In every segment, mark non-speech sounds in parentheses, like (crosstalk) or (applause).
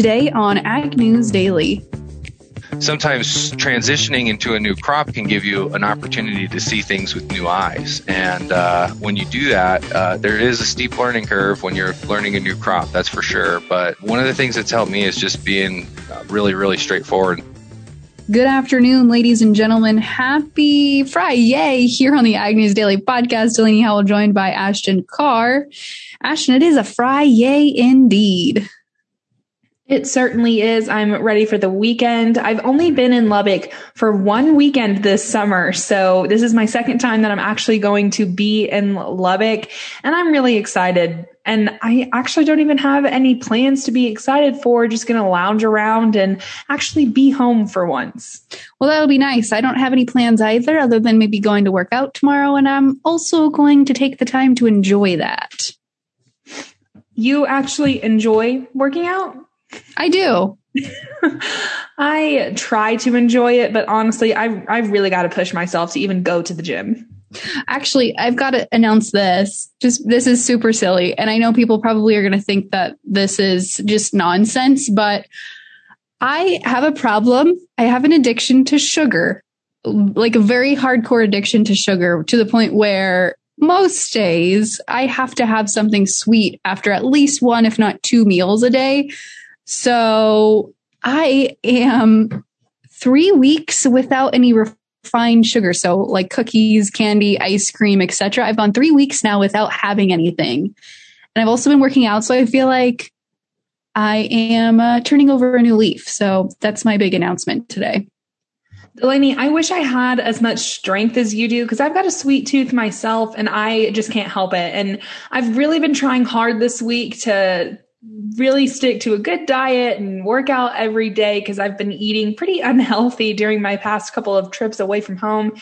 today on Ag News Daily. Sometimes transitioning into a new crop can give you an opportunity to see things with new eyes. And uh, when you do that, uh, there is a steep learning curve when you're learning a new crop, that's for sure. But one of the things that's helped me is just being uh, really, really straightforward. Good afternoon, ladies and gentlemen. Happy Friday here on the Ag News Daily Podcast. Delaney Howell joined by Ashton Carr. Ashton, it is a Friday indeed. It certainly is. I'm ready for the weekend. I've only been in Lubbock for one weekend this summer. So this is my second time that I'm actually going to be in Lubbock and I'm really excited. And I actually don't even have any plans to be excited for. Just going to lounge around and actually be home for once. Well, that'll be nice. I don't have any plans either, other than maybe going to work out tomorrow. And I'm also going to take the time to enjoy that. You actually enjoy working out? I do. (laughs) I try to enjoy it, but honestly, I I really got to push myself to even go to the gym. Actually, I've got to announce this. Just this is super silly, and I know people probably are going to think that this is just nonsense, but I have a problem. I have an addiction to sugar, like a very hardcore addiction to sugar, to the point where most days I have to have something sweet after at least one, if not two meals a day so I am three weeks without any refined sugar. So like cookies, candy, ice cream, etc. I've gone three weeks now without having anything. And I've also been working out. So I feel like I am uh, turning over a new leaf. So that's my big announcement today. Delaney, I wish I had as much strength as you do because I've got a sweet tooth myself and I just can't help it. And I've really been trying hard this week to really stick to a good diet and work out every day because I've been eating pretty (laughs) unhealthy during my past couple of trips away from home.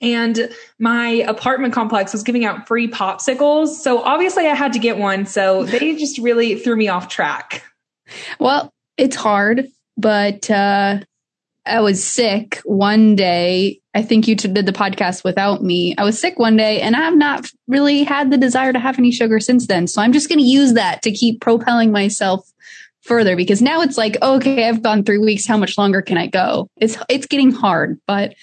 And my apartment complex was giving out free popsicles. So obviously I had to get one. So they just really threw me off track. Well, it's hard, but uh, I was sick one day. I think you did the podcast without me. I was sick one day and I've not really had the desire to have any sugar since then. So I'm just going to use that to keep propelling myself further because now it's like, okay, I've gone three weeks. How much longer can I go? It's, it's getting hard, but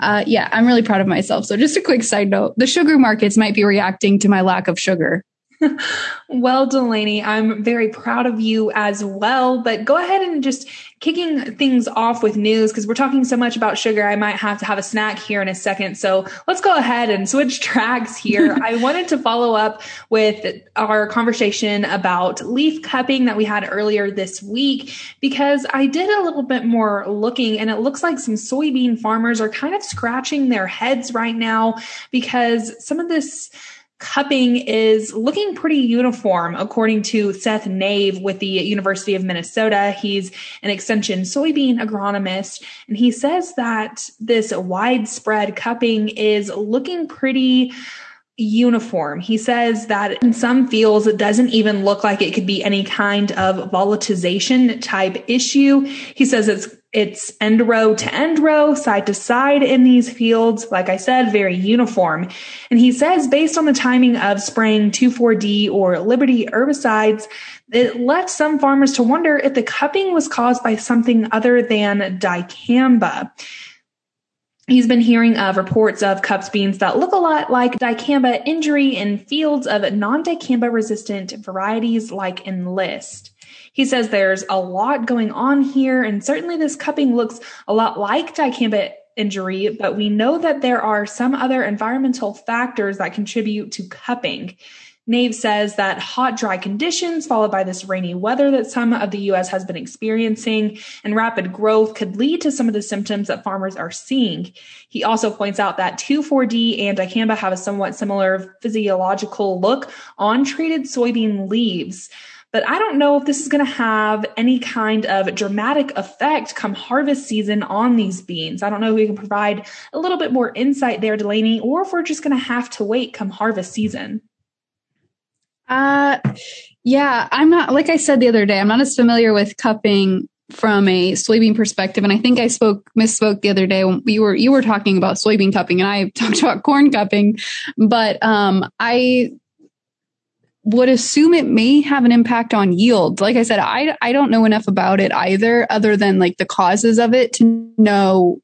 uh, yeah, I'm really proud of myself. So just a quick side note, the sugar markets might be reacting to my lack of sugar. (laughs) well, Delaney, I'm very proud of you as well. But go ahead and just kicking things off with news because we're talking so much about sugar. I might have to have a snack here in a second. So let's go ahead and switch (laughs) tracks here. (laughs) I wanted to follow up with our conversation about leaf cupping that we had earlier this week because I did a little bit more looking and it looks like some soybean farmers are kind of scratching their heads right now because some of this cupping is looking pretty uniform, according to Seth Naeve with the University of Minnesota. He's an extension soybean agronomist, and he says that this widespread cupping is looking pretty uniform. He says that in some fields, it doesn't even look like it could be any kind of volatilization type issue. He says it's it's end row to end row, side to side in these fields. Like I said, very uniform. And he says based on the timing of spraying 2,4-D or Liberty herbicides, it left some farmers to wonder if the cupping was caused by something other than dicamba. He's been hearing of reports of cups beans that look a lot like dicamba injury in fields of non-dicamba resistant varieties like enlist. He says there's a lot going on here, and certainly this cupping looks a lot like dicamba injury, but we know that there are some other environmental factors that contribute to cupping. Naeve says that hot, dry conditions followed by this rainy weather that some of the U.S. has been experiencing and rapid growth could lead to some of the symptoms that farmers are seeing. He also points out that 2,4-D and dicamba have a somewhat similar physiological look on treated soybean leaves. But I don't know if this is going to have any kind of dramatic effect come harvest season on these beans. I don't know if we can provide a little bit more insight there, Delaney, or if we're just going to have to wait come harvest season. Uh, yeah, I'm not, like I said the other day, I'm not as familiar with cupping from a soybean perspective. And I think I spoke, misspoke the other day when you were, you were talking about soybean cupping and I (laughs) talked about corn cupping, but, um, I would assume it may have an impact on yield. Like I said, I, I don't know enough about it either, other than like the causes of it to know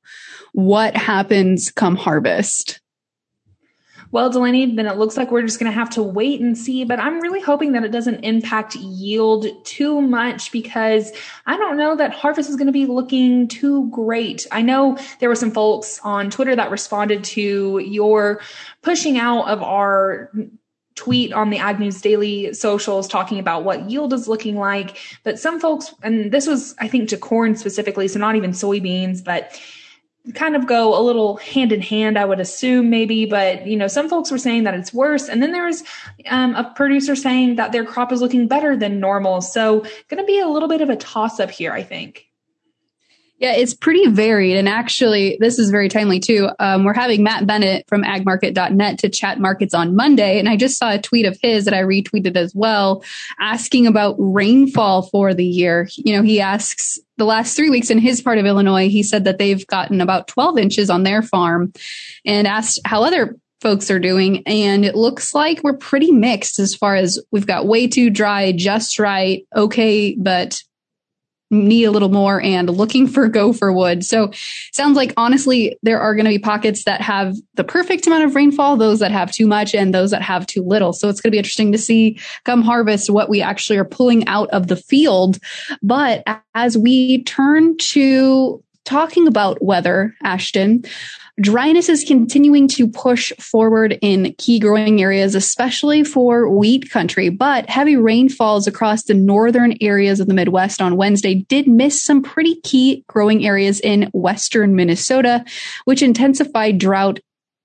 what happens come harvest. Well, Delaney, then it looks like we're just going to have to wait and see. But I'm really hoping that it doesn't impact yield too much because I don't know that harvest is going to be looking too great. I know there were some folks on Twitter that responded to your pushing out of our tweet on the Ag News Daily socials talking about what yield is looking like. But some folks, and this was, I think, to corn specifically, so not even soybeans, but kind of go a little hand in hand, I would assume maybe, but you know, some folks were saying that it's worse. And then there's um, a producer saying that their crop is looking better than normal. So going to be a little bit of a toss up here, I think. Yeah, it's pretty varied. And actually, this is very timely too. Um, we're having Matt Bennett from agmarket.net to chat markets on Monday. And I just saw a tweet of his that I retweeted as well, asking about rainfall for the year. You know, he asks the last three weeks in his part of Illinois, he said that they've gotten about 12 inches on their farm and asked how other folks are doing. And it looks like we're pretty mixed as far as we've got way too dry, just right, okay, but need a little more and looking for gopher wood. So sounds like honestly, there are going to be pockets that have the perfect amount of rainfall, those that have too much and those that have too little. So it's going to be interesting to see come harvest what we actually are pulling out of the field. But as we turn to talking about weather, Ashton, Dryness is continuing to push forward in key growing areas, especially for wheat country, but heavy rainfalls across the northern areas of the Midwest on Wednesday did miss some pretty key growing areas in western Minnesota, which intensified drought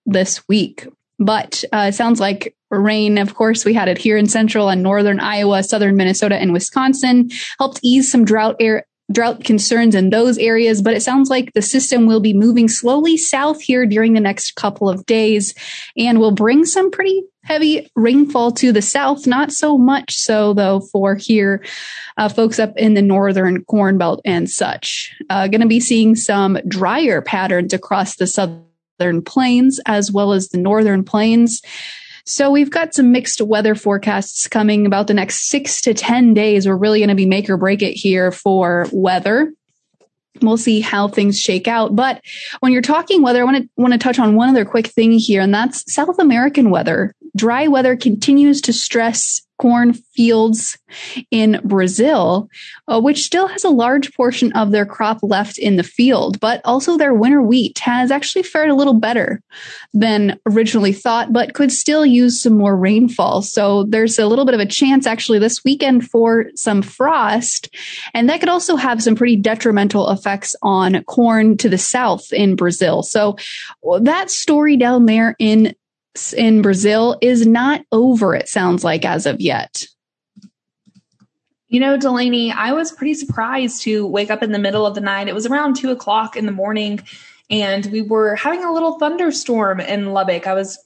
this week. But uh, sounds like rain, of course, we had it here in central and northern Iowa, southern Minnesota, and Wisconsin, helped ease some drought air drought concerns in those areas, but it sounds like the system will be moving slowly south here during the next couple of days and will bring some pretty heavy rainfall to the south. Not so much so though for here, uh, folks up in the northern corn belt and such. Uh, going to be seeing some drier patterns across the southern plains as well as the northern plains. So we've got some mixed weather forecasts coming about the next six to 10 days. We're really going to be make or break it here for weather. We'll see how things shake out. But when you're talking weather, I want to want to touch on one other quick thing here, and that's South American weather. Dry weather continues to stress corn fields in Brazil, uh, which still has a large portion of their crop left in the field, but also their winter wheat has actually fared a little better than originally thought, but could still use some more rainfall. So there's a little bit of a chance actually this weekend for some frost. And that could also have some pretty detrimental effects on corn to the south in Brazil. So that story down there in in Brazil is not over, it sounds like, as of yet. You know, Delaney, I was pretty surprised to wake up in the middle of the night. It was around two o'clock in the morning, and we were having a little thunderstorm in Lubbock. I was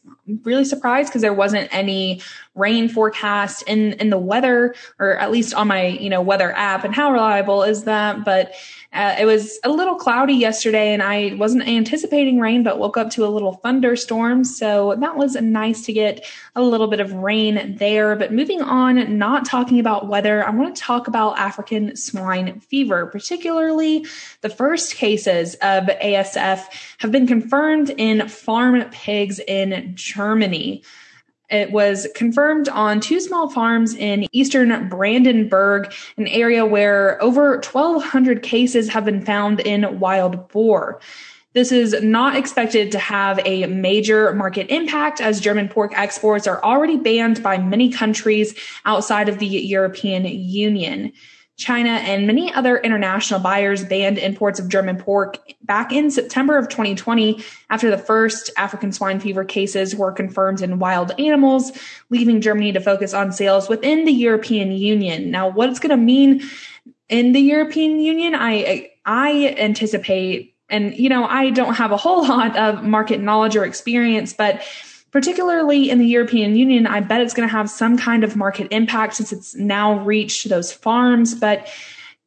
really surprised because there wasn't any rain forecast in in the weather, or at least on my you know weather app. And how reliable is that? But uh, it was a little cloudy yesterday and I wasn't anticipating rain, but woke up to a little thunderstorm. So that was nice to get a little bit of rain there. But moving on, not talking about weather, I want to talk about African swine fever, particularly the first cases of ASF have been confirmed in farm pigs in Germany. It was confirmed on two small farms in eastern Brandenburg, an area where over 1,200 cases have been found in wild boar. This is not expected to have a major market impact as German pork exports are already banned by many countries outside of the European Union. China and many other international buyers banned imports of German pork back in September of 2020 after the first African swine fever cases were confirmed in wild animals, leaving Germany to focus on sales within the European Union. Now, what it's going to mean in the European Union, I I anticipate and you know, I don't have a whole lot of market knowledge or experience, but particularly in the European Union, I bet it's going to have some kind of market impact since it's now reached those farms, but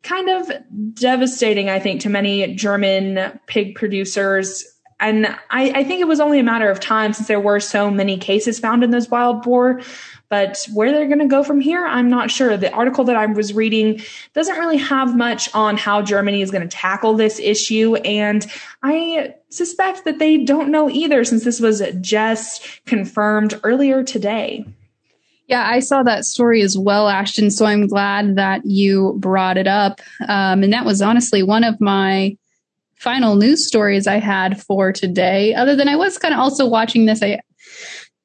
kind of devastating, I think, to many German pig producers. And I, I think it was only a matter of time since there were so many cases found in those wild boar But where they're going to go from here, I'm not sure. The article that I was reading doesn't really have much on how Germany is going to tackle this issue. And I suspect that they don't know either since this was just confirmed earlier today. Yeah, I saw that story as well, Ashton. So I'm glad that you brought it up. Um, and that was honestly one of my final news stories I had for today. Other than I was kind of also watching this, I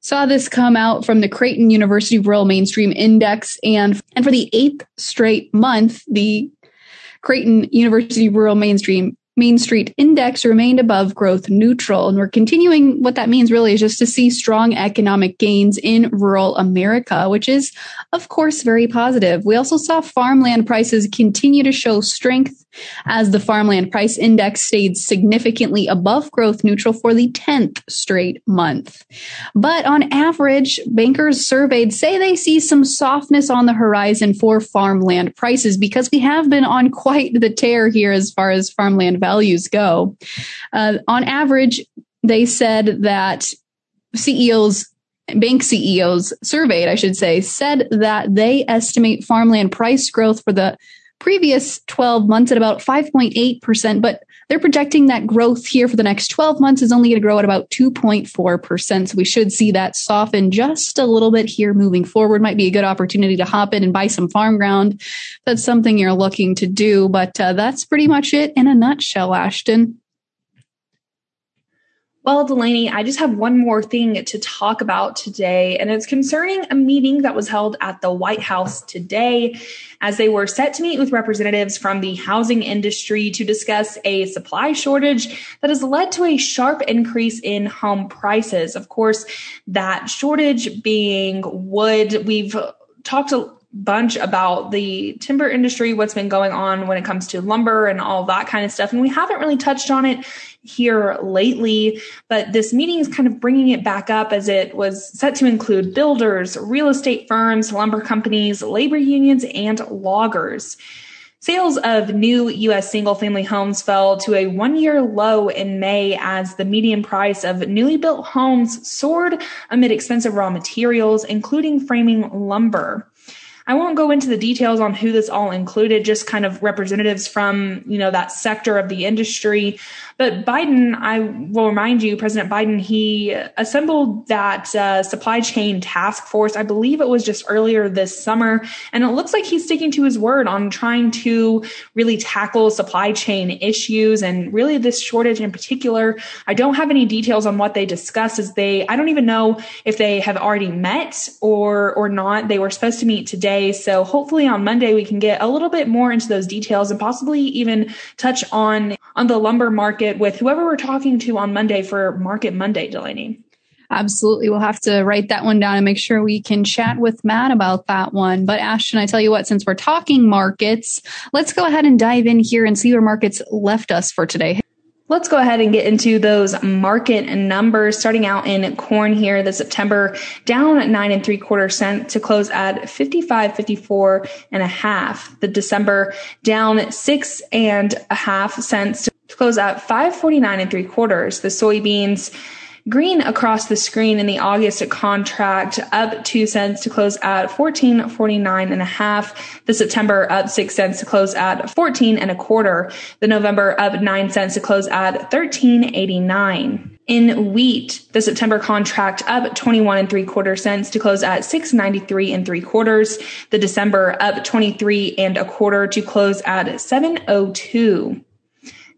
saw this come out from the Creighton University Rural Mainstream Index, and and for the eighth straight month, the Creighton University Rural Mainstream Main Street index remained above growth neutral. And we're continuing what that means really is just to see strong economic gains in rural America, which is, of course, very positive. We also saw farmland prices continue to show strength as the farmland price index stayed significantly above growth neutral for the 10th straight month. But on average, bankers surveyed say they see some softness on the horizon for farmland prices because we have been on (laughs) quite the tear here as far as farmland values go. Uh, on average, they said that CEOs bank CEOs surveyed, I should say, said that they estimate farmland price growth for the previous 12 months at about 5.8%, but they're projecting that growth here for the next 12 months is only going to grow at about 2.4%. So we should see that soften just a little bit here moving forward. Might be a good opportunity to hop in and buy some farm ground. That's something you're looking to do, but uh, that's pretty much it in a nutshell, Ashton. Well, Delaney, I just have one more thing to talk about today, and it's concerning a meeting that was held at the White House today as they were set to meet with representatives from the housing industry to discuss a supply shortage that has led to a sharp increase in home prices. Of course, that shortage being wood. We've talked bunch about the timber industry, what's been going on when it comes to lumber and all that kind of stuff. And we haven't really touched on it here lately, but this meeting is kind of bringing it back up as it was set to include builders, real estate firms, lumber companies, labor unions, and loggers. Sales of new U.S. single family homes fell to a one year low in May as the median price of newly built homes soared amid expensive raw materials, including framing lumber. I won't go into the details on who this all included, just kind of representatives from, you know, that sector of the industry. But Biden, I will remind you, President Biden, he assembled that uh, supply chain task force. I believe it was just earlier this summer. And it looks like he's sticking to his word on trying to really tackle supply chain issues and really this shortage in particular. I don't have any details on what they discussed as they, I don't even know if they have already met or, or not. They were supposed to meet today. So hopefully on Monday, we can get a little bit more into those details and possibly even touch on, on the lumber market market with whoever we're talking to on Monday for Market Monday, Delaney. Absolutely. We'll have to write that one down and make sure we can chat with Matt about that one. But Ashton, I tell you what, since we're talking markets, let's go ahead and dive in here and see where markets left us for today. Let's go ahead and get into those market numbers. Starting out in corn here, the September down nine and three quarter cent to close at 55, 54 and a half. The December down six and a half cents to close at 549 and three quarters. The soybeans green across the screen in the August contract up two cents to close at 1449 and a half. The September up six cents to close at 14 and a quarter. The November up nine cents to close at 1389. In wheat, the September contract up 21 and three quarter cents to close at 693 and three quarters. The December up 23 and a quarter to close at 702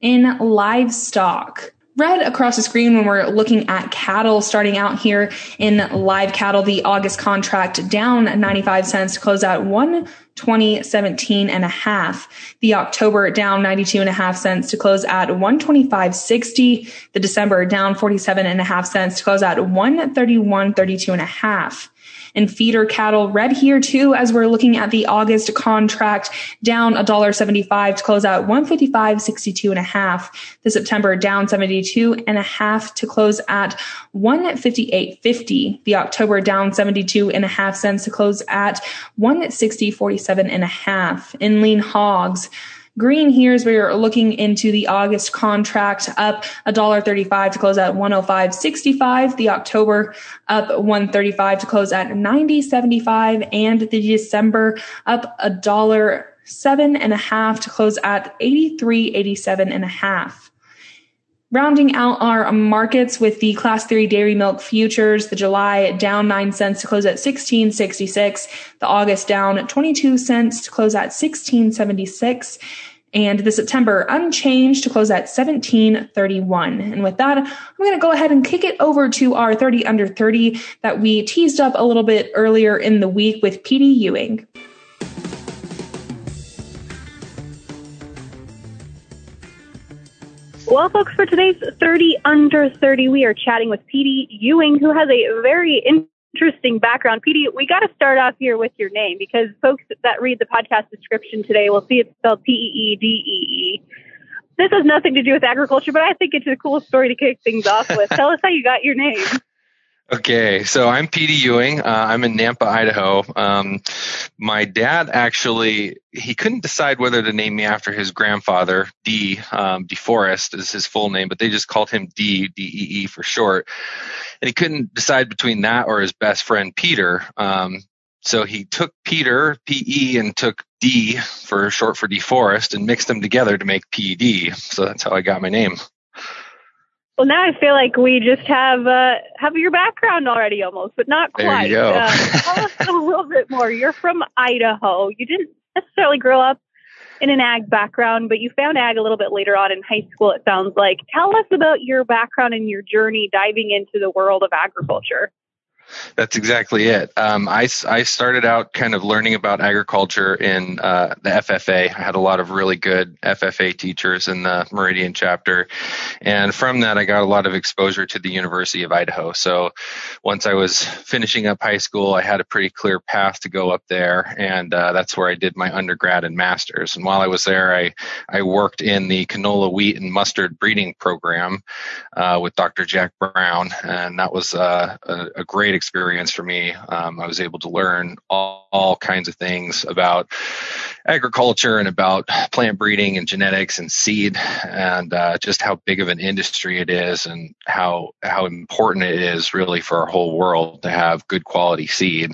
in livestock. Red across the screen when we're looking at cattle starting out here in live cattle, the August contract down 95 cents to close out 120.17 and a half. The October down 92 and a half cents to close at 125.60. The December down 47 and a half cents to close at 131.32 and a half and feeder cattle. Red here too, as we're looking at the August contract down $1.75 to close out 155.62 and a half. The September down 72 and a half to close at 158.50. The October down 72 and a half cents to close at 160.47 and a half. In lean hogs, Green here is where we're looking into the August contract up $1.35 to close at 105.65. The October up 135 to close at 90.75 and the December up a dollar seven and a half to close at 83.87 and a half. Rounding out our markets with the class three dairy milk futures, the July down nine cents to close at 1666, the August down 22 cents to close at 1676, and the September unchanged to close at 1731. And with that, I'm going to go ahead and kick it over to our 30 under 30 that we teased up a little bit earlier in the week with PD Ewing. Well, folks, for today's 30 under 30, we are chatting with PD Ewing, who has a very interesting background. PD, we got to start off here with your name because folks that read the podcast description today will see it's spelled P E E D E E. This has nothing to do with agriculture, but I think it's a cool story to kick things off with. (laughs) Tell us how you got your name. Okay, so I'm PD Ewing. Uh, I'm in Nampa, Idaho. Um, my dad actually he couldn't decide whether to name me after his grandfather, D. Um, DeForest is his full name, but they just called him D, D E E for short. And he couldn't decide between that or his best friend Peter. Um, so he took Peter, P E, and took D for short for DeForest and mixed them together to make PED. So that's how I got my name. Well, now I feel like we just have uh, have your background already, almost, but not quite. There you go. uh, (laughs) tell us a little bit more. You're from Idaho. You didn't necessarily grow up in an ag background, but you found ag a little bit later on in high school. It sounds like. Tell us about your background and your journey diving into the world of agriculture. That's exactly it. Um, I, I started out kind of learning about agriculture in uh, the FFA. I had a lot of really good FFA teachers in the Meridian chapter. And from that, I got a lot of exposure to the University of Idaho. So once I was finishing up high school, I had a pretty clear path to go up there. And uh, that's where I did my undergrad and master's. And while I was there, I, I worked in the canola, wheat, and mustard breeding program uh, with Dr. Jack Brown. And that was uh, a, a great great experience for me. Um, I was able to learn all, all kinds of things about agriculture and about plant breeding and genetics and seed and uh, just how big of an industry it is and how how important it is really for our whole world to have good quality seed.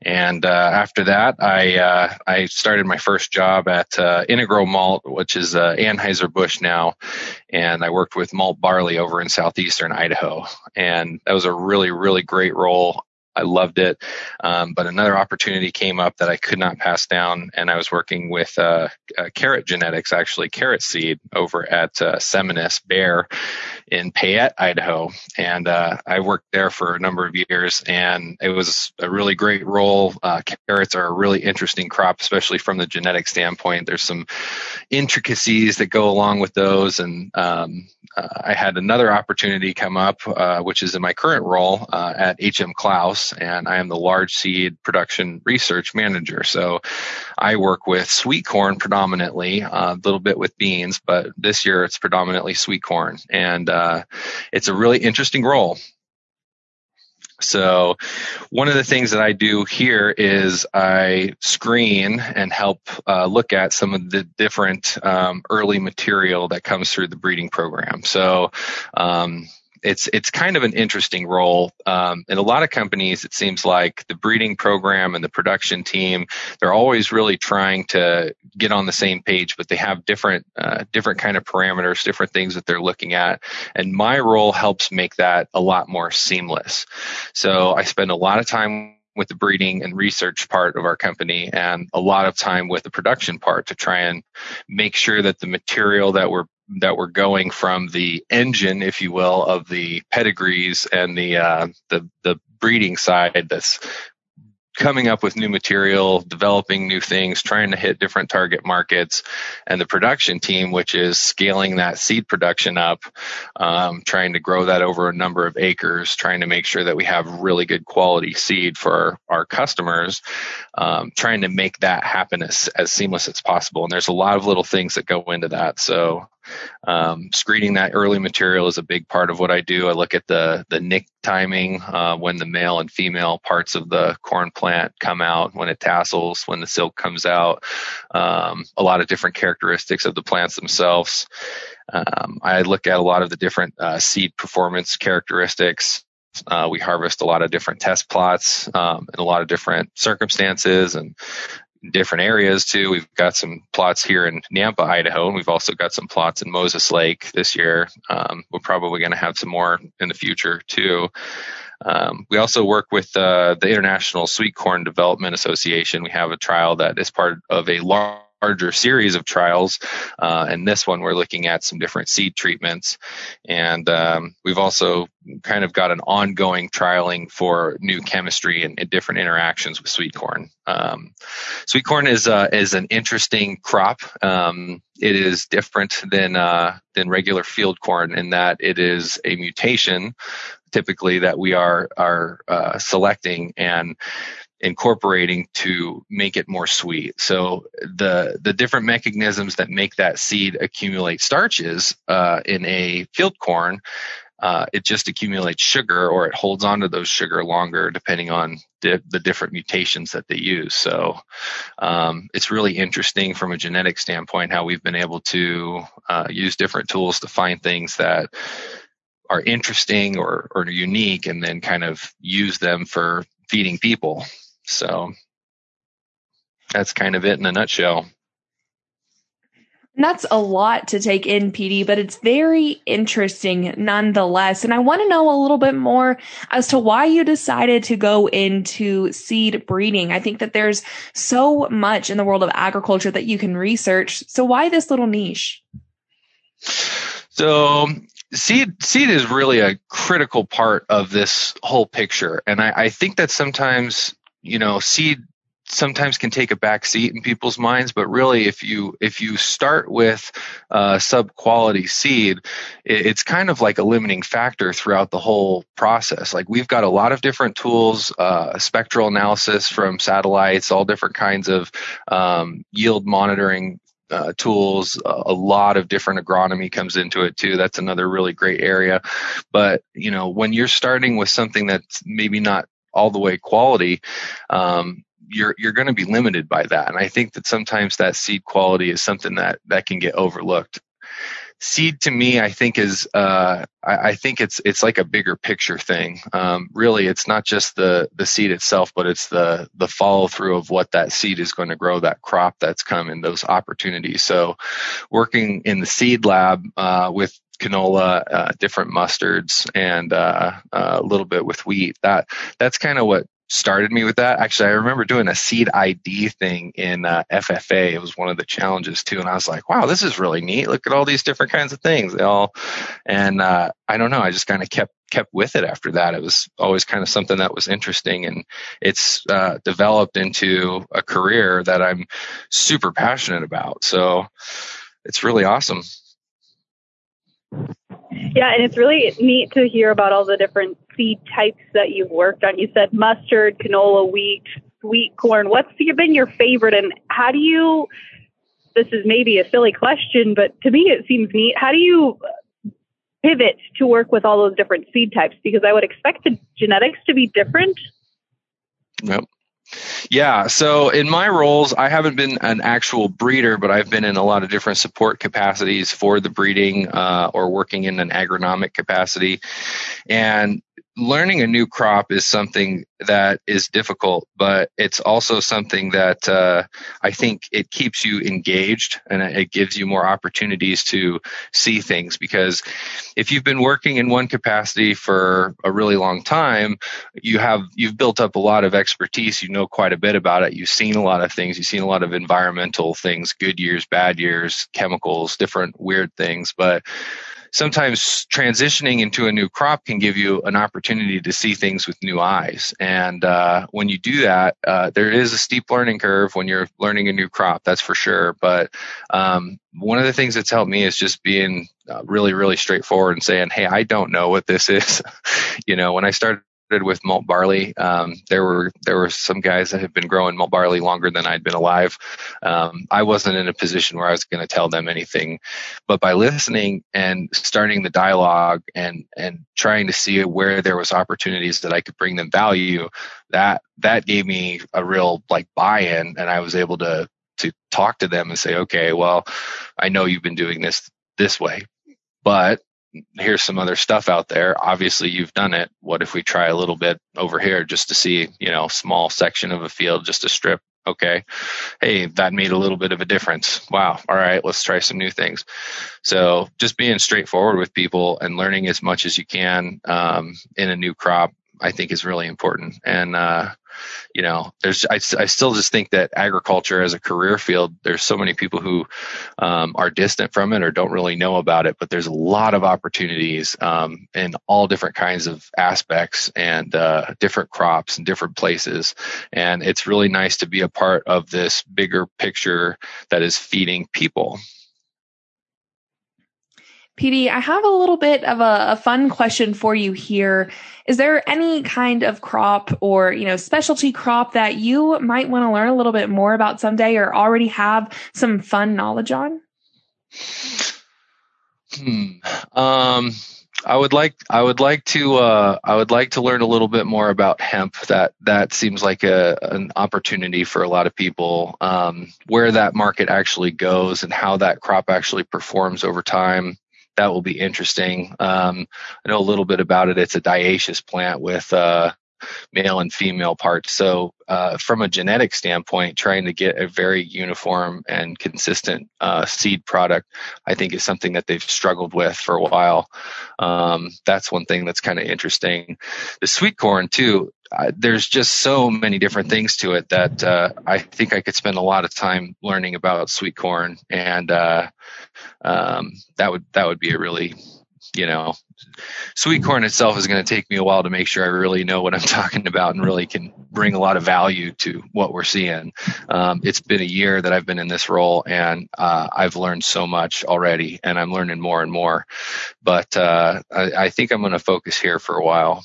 And uh, after that, I uh, I started my first job at uh, Intergrow Malt, which is uh, Anheuser Busch now, and I worked with malt barley over in southeastern Idaho, and that was a really really great role. I loved it. Um, but another opportunity came up that I could not pass down, and I was working with uh, uh, carrot genetics, actually carrot seed, over at uh, Seminis Bayer in Payette, Idaho, and uh, I worked there for a number of years, and it was a really great role. Uh, carrots are a really interesting crop, especially from the genetic standpoint. There's some intricacies that go along with those, and um, uh, I had another opportunity come up, which is in my current role at HM And I am the large seed production research manager. So I work with sweet corn predominantly, a little bit with beans, but this year it's predominantly sweet corn. And uh, it's a really interesting role. So, one of the things that I do here is I screen and help uh, look at some of the different um, early material that comes through the breeding program. So, um, it's it's kind of an interesting role. Um, in a lot of companies, it seems like the breeding program and the production team they're always really trying to get on the same page, but they have different uh, different kind of parameters, different things that they're looking at. And my role helps make that a lot more seamless. So I spend a lot of time with the breeding and research part of our company and a lot of time with the production part to try and make sure that the material that we're that we're going from the engine, if you will, of the pedigrees and the uh, the the breeding side that's coming up with new material, developing new things, trying to hit different target markets, and the production team, which is scaling that seed production up, um, trying to grow that over a number of acres, trying to make sure that we have really good quality seed for our, our customers, um, trying to make that happen as, as seamless as possible. And there's a lot of little things that go into that. So um, screening that early material is a big part of what I do. I look at the the nick timing uh, when the male and female parts of the corn plant come out, when it tassels, when the silk comes out, um, a lot of different characteristics of the plants themselves. Um, I look at a lot of the different uh, seed performance characteristics. Uh, we harvest a lot of different test plots um, in a lot of different circumstances and different areas too. We've got some plots here in Nampa, Idaho, and we've also got some plots in Moses Lake this year. Um, we're probably going to have some more in the future too. Um, we also work with uh, the International Sweet Corn Development Association. We have a trial that is part of a large larger series of trials. Uh, and this one, we're looking at some different seed treatments. And um, we've also kind of got an ongoing trialing for new chemistry and, and different interactions with sweet corn. Um, sweet corn is uh, is an interesting crop. Um, it is different than uh, than regular field corn in that it is a mutation, typically that we are are uh, selecting and incorporating to make it more sweet. So the the different mechanisms that make that seed accumulate starches uh, in a field corn, uh, it just accumulates sugar or it holds onto those sugar longer depending on the, the different mutations that they use. So um, it's really interesting from a genetic standpoint how we've been able to uh, use different tools to find things that are interesting or, or unique and then kind of use them for feeding people. So that's kind of it in a nutshell. And that's a lot to take in, PD, but it's very interesting nonetheless. And I want to know a little bit more as to why you decided to go into seed breeding. I think that there's so much in the world of agriculture that you can research. So why this little niche? So seed seed is really a critical part of this whole picture. And I, I think that sometimes you know, seed sometimes can take a back seat in people's minds but really if you if you start with uh, sub quality seed it, it's kind of like a limiting factor throughout the whole process like we've got a lot of different tools uh, spectral analysis from satellites all different kinds of um, yield monitoring uh, tools. A lot of different agronomy comes into it too. That's another really great area. But you know, when you're starting with something that's maybe not all the way quality, um, you're you're going to be limited by that. And I think that sometimes that seed quality is something that that can get overlooked. Seed to me, I think is uh, I, I, think it's it's like a bigger picture thing. Um, really, it's not just the the seed itself, but it's the the follow through of what that seed is going to grow, that crop that's coming, those opportunities. So, working in the seed lab uh, with canola, uh, different mustards, and uh, uh, a little bit with wheat. That that's kind of what started me with that. Actually, I remember doing a seed ID thing in uh, FFA. It was one of the challenges too, and I was like, "Wow, this is really neat! Look at all these different kinds of things." They all, and uh, I don't know, I just kind of kept kept with it after that. It was always kind of something that was interesting, and it's uh, developed into a career that I'm super passionate about. So it's really awesome. Yeah, and it's really neat to hear about all the different seed types that you've worked on. You said mustard, canola, wheat, sweet corn. What's been your favorite, and how do you? This is maybe a silly question, but to me it seems neat. How do you pivot to work with all those different seed types? Because I would expect the genetics to be different. Yep. Yeah. So in my roles, I haven't been an actual breeder, but I've been in a lot of different support capacities for the breeding uh, or working in an agronomic capacity. And learning a new crop is something that is difficult, but it's also something that uh, I think it keeps you engaged and it gives you more opportunities to see things. Because if you've been working in one capacity for a really long time, you have you've built up a lot of expertise. You know quite a bit about it. You've seen a lot of things. You've seen a lot of environmental things, good years, bad years, chemicals, different weird things, but sometimes transitioning into a new crop can give you an opportunity to see things with new eyes. And uh, when you do that, uh, there is a steep learning curve when you're learning a new crop, that's for sure. But um, one of the things that's helped me is just being uh, really, really straightforward and saying, "Hey, I don't know what this is." (laughs) you know, when I started with malt barley. Um, there were there were some guys that had been growing malt barley longer than I'd been alive. Um, I wasn't in a position where I was going to tell them anything, but by listening and starting the dialogue and and trying to see where there was opportunities that I could bring them value, that that gave me a real like buy-in, and I was able to to talk to them and say, okay, well, I know you've been doing this this way, but here's some other stuff out there. Obviously, you've done it. What if we try a little bit over here just to see, you know, small section of a field, just a strip? Okay. Hey, that made a little bit of a difference. Wow. All right. Let's try some new things. So just being straightforward with people and learning as much as you can um, in a new crop, I think is really important. And, uh, you know, there's I, I still just think that agriculture as a career field, there's so many people who um, are distant from it or don't really know about it, but there's a lot of opportunities um, in all different kinds of aspects and uh, different crops and different places, and it's really nice to be a part of this bigger picture that is feeding people. PD, I have a little bit of a, a, fun question for you here. Is there any kind of crop or, you know, specialty crop that you might want to learn a little bit more about someday or already have some fun knowledge on? Hmm. Um, I would like I would like to uh, I would like to learn a little bit more about hemp. That that seems like a an opportunity for a lot of people. Um, where that market actually goes and how that crop actually performs over time that will be interesting. Um, I know a little bit about it. It's a dioecious plant with uh, male and female parts. So, uh, from a genetic standpoint, trying to get a very uniform and consistent uh, seed product, I think is something that they've struggled with for a while. Um, that's one thing that's kind of interesting. The sweet corn, too, there's just so many different things to it that uh, I think I could spend a lot of time learning about sweet corn, and uh, um, that would that would be a really you know sweet corn itself is going to take me a while to make sure I really know what I'm (laughs) talking about and really can bring a lot of value to what we're seeing. Um, it's been a year that I've been in this role and uh, I've learned so much already and I'm learning more and more. But uh, I, I think I'm going to focus here for a while.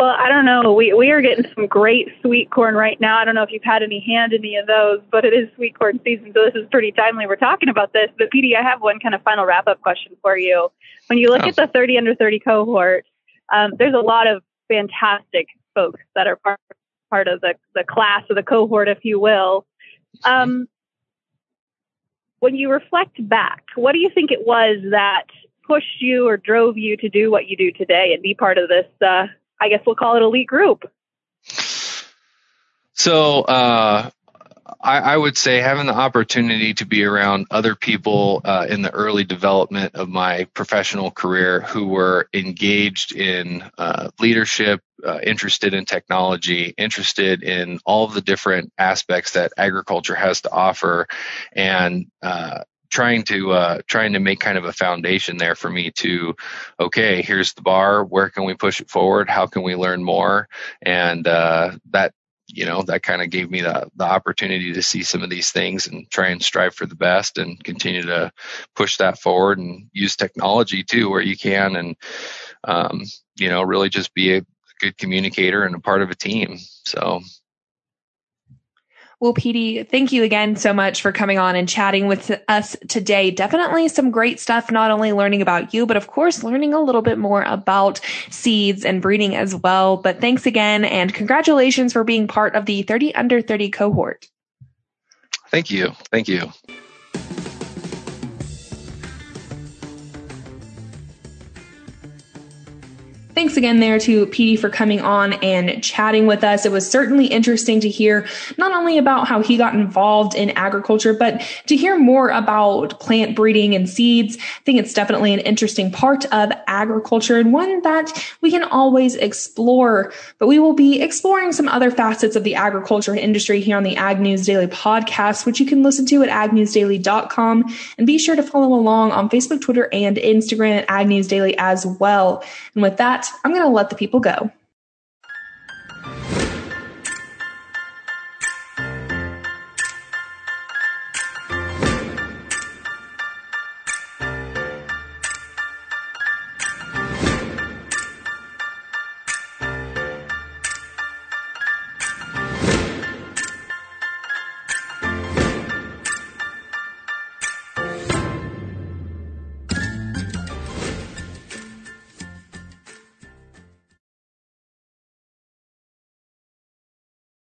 Well, I don't know. We we are getting some great sweet corn right now. I don't know if you've had any hand in any of those, but it is sweet corn season, so this is pretty timely. We're talking about this. But PD, I have one kind of final wrap up question for you. When you look oh. at the 30 under 30 cohort, um, there's a lot of fantastic folks that are part part of the the class or the cohort, if you will. Um, when you reflect back, what do you think it was that pushed you or drove you to do what you do today and be part of this uh, I guess we'll call it elite group. So uh, I, I, would say having the opportunity to be around other people uh, in the early development of my professional career who were engaged in uh, leadership, uh, interested in technology, interested in all of the different aspects that agriculture has to offer, and uh, trying to uh, trying to make kind of a foundation there for me to okay here's the bar where can we push it forward? How can we learn more? And uh, that you know that kind of gave me the, the opportunity to see some of these things and try and strive for the best and continue to push that forward and use technology too where you can and um, you know really just be a good communicator and a part of a team. So well, PD, thank you again so much for coming on and chatting with us today. Definitely some great stuff, not only learning about you, but of course, learning a little bit more about seeds and breeding as well. But thanks again and congratulations for being part of the 30 under 30 cohort. Thank you. Thank you. Thanks again there to PD for coming on and chatting with us. It was certainly interesting to hear not only about how he got involved in agriculture, but to hear more about plant breeding and seeds. I think it's definitely an interesting part of agriculture and one that we can always explore. But we will be exploring some other facets of the agriculture industry here on the Ag News Daily podcast, which you can listen to at agnewsdaily.com and be sure to follow along on Facebook, Twitter, and Instagram at Ag News Daily as well. And with that, I'm going to let the people go.